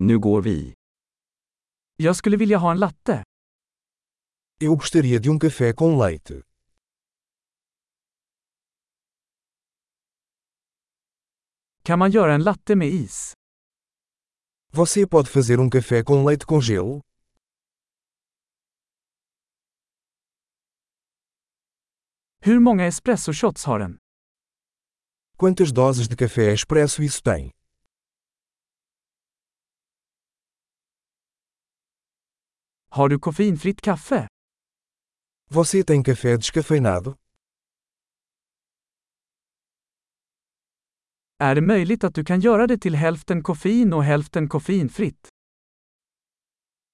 Nu går vi. Jag skulle vilja ha en latte. Eu gostaria de um café com leite. Kan man göra en latte med is? Você pode fazer um café com leite com gelo? Hur många espressoshots har den? Quantas doses de café expresso isso tem? Har du koffeinfritt kaffe? Você tem café descafeinado? Är det möjligt att du kan göra det till hälften koffein och hälften koffeinfritt?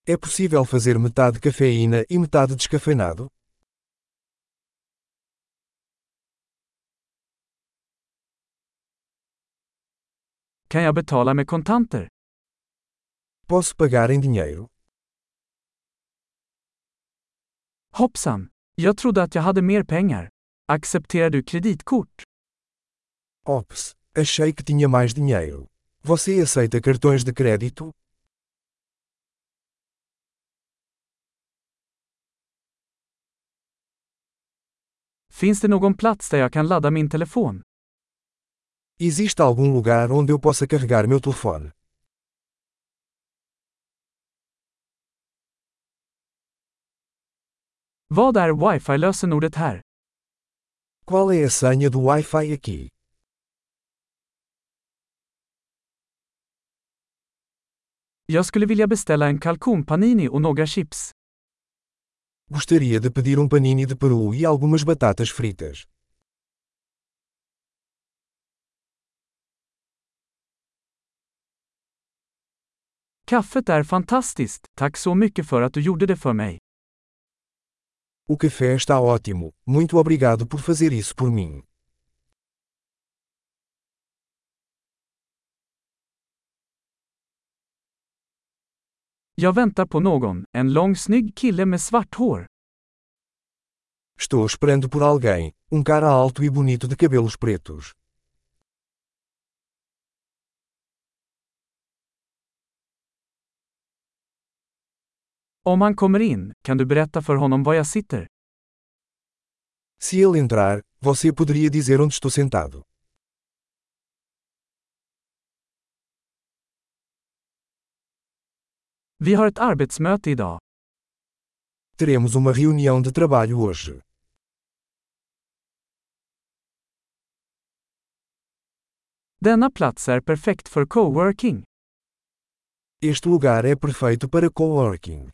É possível fazer metade cafeína e metade descafeinado? Kan jag betala med kontanter? Posso pagar em dinheiro? Hoppsan! Jag trodde att jag hade mer pengar. Accepterar du kreditkort? Ops, achei que tinha mais dinheiro. Você aceita cartões de crédito? Finns det någon plats där jag kan ladda min telefon? Existe algum lugar onde eu possa carregar meu telefone? Vad är wifi-lösenordet här? Qual é a senha do Wi-Fi aqui? Jag skulle vilja beställa en kalkonpanini och några chips. Gostaria de pedir um panini de peru e algumas batatas fritas. Kaffet är fantastiskt, tack så mycket för att du gjorde det för mig. O café está ótimo, muito obrigado por fazer isso por mim. Jag väntar på någon, en lång snygg kille med svart hår. Estou esperando por alguém, um cara alto e bonito de cabelos pretos. Om han kommer in, kan du berätta för honom var jag sitter? Se ele entrar, você poderia dizer onde estou sentado. Vi har ett arbetsmöte idag. Teremos uma reunião de trabalho hoje. Denna plats är perfekt för coworking. Este lugar é perfeito para coworking.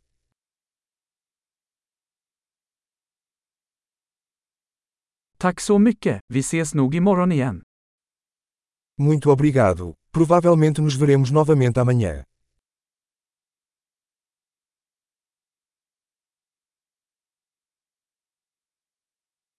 Tack så mycket, vi ses nog imorgon igen. Muito obrigado. Provavelmente nos veremos novamente amanhã.